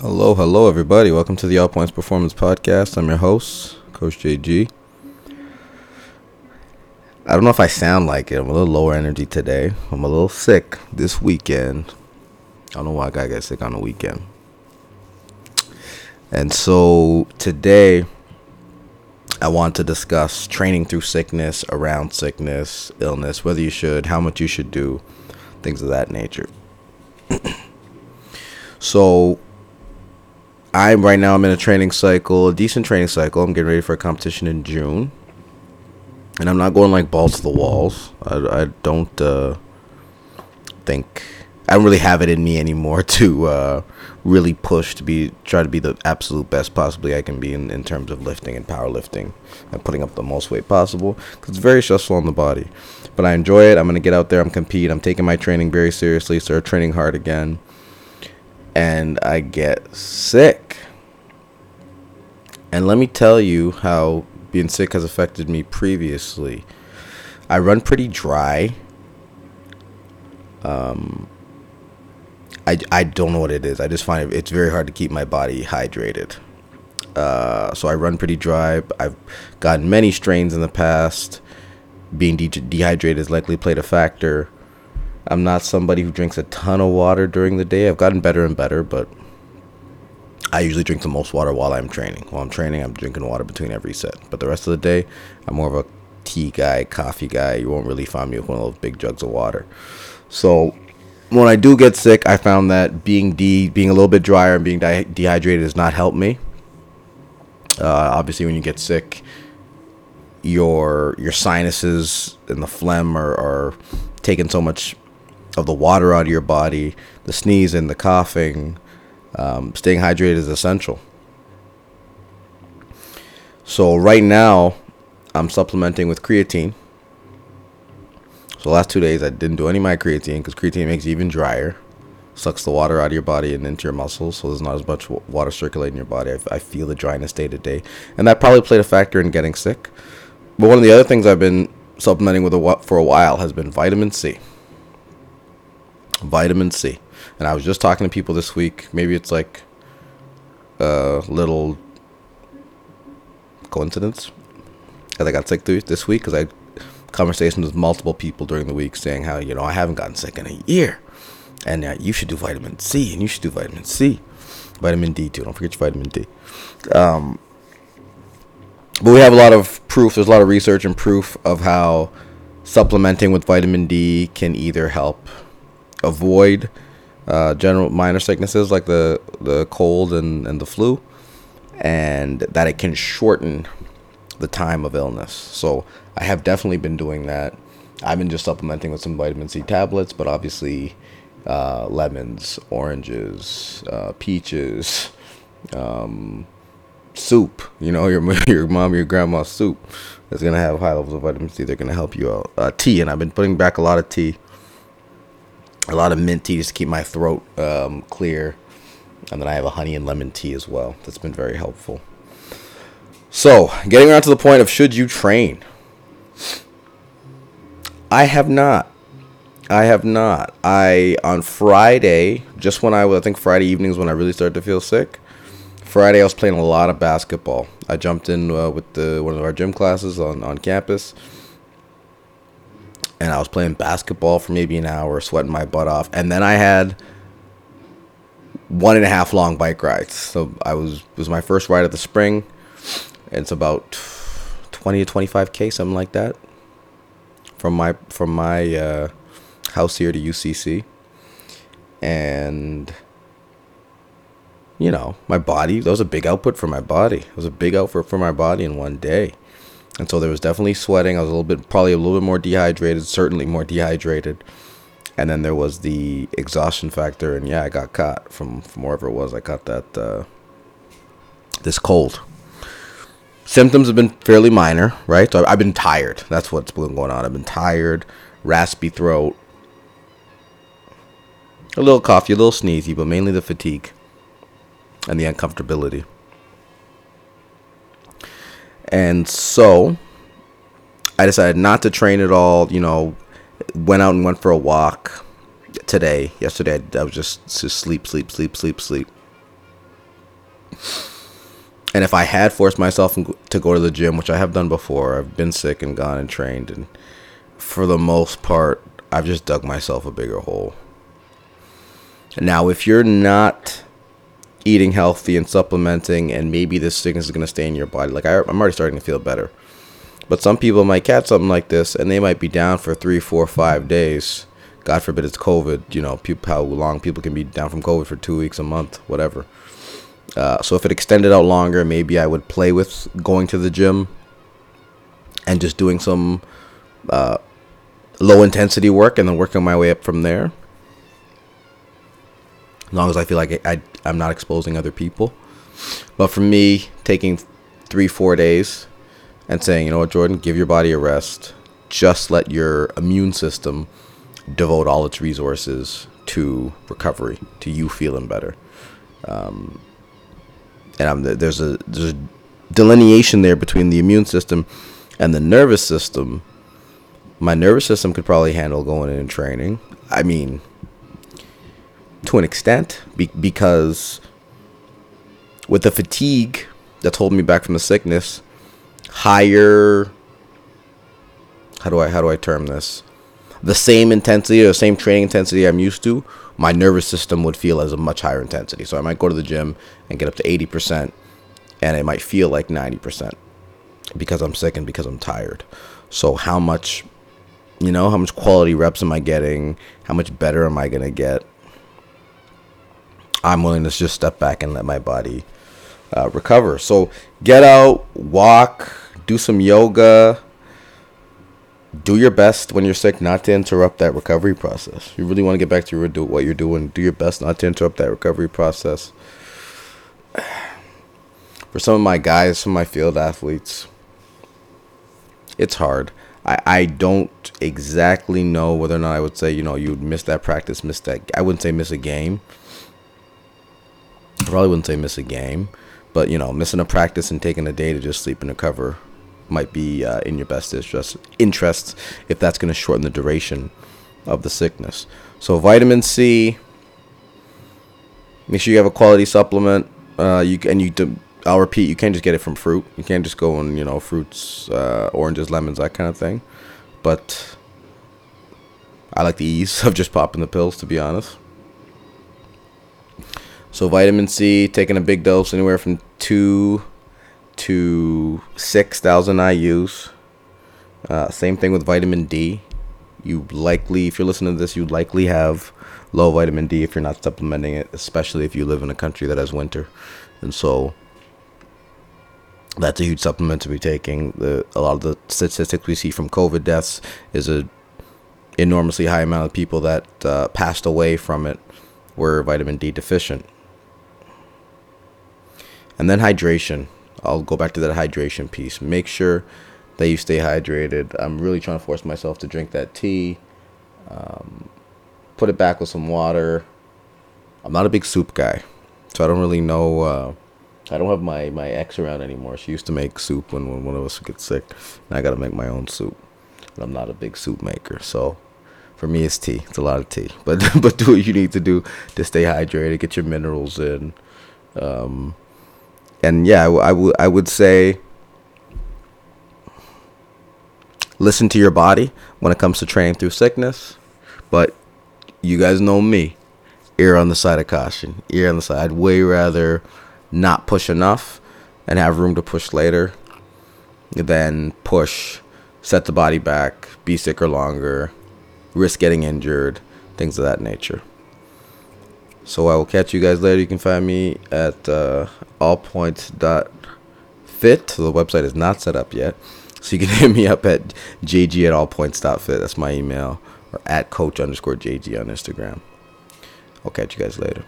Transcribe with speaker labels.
Speaker 1: Hello, hello, everybody. Welcome to the All Points Performance Podcast. I'm your host, Coach JG. I don't know if I sound like it. I'm a little lower energy today. I'm a little sick this weekend. I don't know why I got get sick on the weekend. And so today, I want to discuss training through sickness, around sickness, illness, whether you should, how much you should do, things of that nature. so I'm right now. I'm in a training cycle, a decent training cycle. I'm getting ready for a competition in June, and I'm not going like balls to the walls. I, I don't uh, think I don't really have it in me anymore to uh, really push to be try to be the absolute best possibly I can be in, in terms of lifting and powerlifting and putting up the most weight possible because it's very stressful on the body. But I enjoy it. I'm gonna get out there. I'm compete. I'm taking my training very seriously. Start training hard again and I get sick. And let me tell you how being sick has affected me previously. I run pretty dry. Um, I, I don't know what it is. I just find it, it's very hard to keep my body hydrated. Uh, so I run pretty dry. I've gotten many strains in the past. Being de- dehydrated has likely played a factor. I'm not somebody who drinks a ton of water during the day. I've gotten better and better, but I usually drink the most water while I'm training. While I'm training, I'm drinking water between every set. But the rest of the day, I'm more of a tea guy, coffee guy. You won't really find me with one of those big jugs of water. So when I do get sick, I found that being de- being a little bit drier and being de- dehydrated does not help me. Uh, obviously, when you get sick, your your sinuses and the phlegm are, are taking so much of the water out of your body, the sneezing, the coughing, um, staying hydrated is essential. So right now, I'm supplementing with creatine. So last two days, I didn't do any of my creatine because creatine makes you even drier, sucks the water out of your body and into your muscles, so there's not as much water circulating in your body. I, I feel the dryness day to day, and that probably played a factor in getting sick. But one of the other things I've been supplementing with a, for a while has been vitamin C vitamin C. And I was just talking to people this week. Maybe it's like a little coincidence that I got sick this week because I had conversations with multiple people during the week saying how you know I haven't gotten sick in a year, and uh, you should do vitamin C, and you should do vitamin C, vitamin D too. Don't forget your vitamin D. Um, but we have a lot of proof. There's a lot of research and proof of how supplementing with vitamin D can either help avoid uh, general minor sicknesses like the the cold and, and the flu, and that it can shorten the time of illness. So I have definitely been doing that. I've been just supplementing with some vitamin C tablets, but obviously uh, lemons, oranges, uh, peaches, um, soup. You know, your your mom, your grandma's soup is gonna have high levels of vitamin C. They're gonna help you out. Uh, tea, and I've been putting back a lot of tea a lot of mint tea just to keep my throat um, clear. And then I have a honey and lemon tea as well. That's been very helpful. So, getting around to the point of should you train? I have not. I have not. I on Friday, just when I was, I think Friday evenings when I really started to feel sick. Friday I was playing a lot of basketball. I jumped in uh, with the one of our gym classes on on campus and I was playing basketball for maybe an hour, sweating my butt off, and then I had one and a half long bike rides. So I was was my first ride of the spring. It's about twenty to twenty five k, something like that, from my from my uh, house here to UCC, and you know my body. That was a big output for my body. It was a big output for my body in one day. And so there was definitely sweating. I was a little bit, probably a little bit more dehydrated, certainly more dehydrated. And then there was the exhaustion factor. And yeah, I got caught from, from wherever it was. I got that, uh, this cold. Symptoms have been fairly minor, right? So I've been tired. That's what's been going on. I've been tired, raspy throat, a little coughy, a little sneezy, but mainly the fatigue and the uncomfortability. And so I decided not to train at all. You know, went out and went for a walk today. Yesterday, I was just, just sleep, sleep, sleep, sleep, sleep. And if I had forced myself to go to the gym, which I have done before, I've been sick and gone and trained, and for the most part, I've just dug myself a bigger hole. Now, if you're not eating healthy and supplementing, and maybe this sickness is going to stay in your body, like I, I'm already starting to feel better. But some people might catch something like this, and they might be down for three, four, five days. God forbid it's COVID. You know, people, how long people can be down from COVID for two weeks, a month, whatever. Uh, so if it extended out longer, maybe I would play with going to the gym and just doing some uh, low intensity work and then working my way up from there. As long as I feel like I, I, am not exposing other people. But for me, taking three, four days and saying, you know what, Jordan, give your body a rest. Just let your immune system devote all its resources to recovery, to you feeling better. Um, and I'm, there's a there's a delineation there between the immune system and the nervous system. My nervous system could probably handle going in and training. I mean, to an extent, be- because with the fatigue that's holding me back from the sickness, higher. How do I how do I term this? The same intensity or the same training intensity I'm used to, my nervous system would feel as a much higher intensity. So I might go to the gym and get up to 80%, and it might feel like 90% because I'm sick and because I'm tired. So how much, you know, how much quality reps am I getting? How much better am I gonna get? I'm willing to just step back and let my body uh, recover. So get out, walk, do some yoga. Do your best when you're sick not to interrupt that recovery process. You really want to get back to your, what you're doing. Do your best not to interrupt that recovery process. For some of my guys, some of my field athletes, it's hard. I, I don't exactly know whether or not I would say, you know, you would miss that practice, miss that. I wouldn't say miss a game. Probably wouldn't say miss a game. But you know, missing a practice and taking a day to just sleep in a cover might be uh, in your best interest. Interest if that's going to shorten the duration of the sickness. So vitamin C. Make sure you have a quality supplement. Uh, you and you. I'll repeat. You can't just get it from fruit. You can't just go and you know fruits, uh, oranges, lemons, that kind of thing. But I like the ease of just popping the pills, to be honest. So vitamin C, taking a big dose, anywhere from two to six thousand IU's. Uh, same thing with vitamin D. You likely, if you're listening to this, you likely have low vitamin D if you're not supplementing it, especially if you live in a country that has winter, and so that's a huge supplement to be taking. The a lot of the statistics we see from COVID deaths is a enormously high amount of people that uh, passed away from it were vitamin D deficient. And then hydration. I'll go back to that hydration piece. Make sure that you stay hydrated. I'm really trying to force myself to drink that tea. Um, put it back with some water. I'm not a big soup guy, so I don't really know. Uh, I don't have my, my ex around anymore. She used to make soup when, when one of us would get sick, and I got to make my own soup. But I'm not a big soup maker, so for me it's tea. It's a lot of tea, but but do what you need to do to stay hydrated, get your minerals in. Um, and yeah, I, w- I would say listen to your body when it comes to training through sickness. But you guys know me, ear on the side of caution. ear on the side. I'd way rather not push enough and have room to push later than push, set the body back, be sicker longer, risk getting injured, things of that nature. So I will catch you guys later. You can find me at uh, allpoints.fit. The website is not set up yet. So you can hit me up at jg at allpoints.fit. That's my email. Or at coach underscore jg on Instagram. I'll catch you guys later.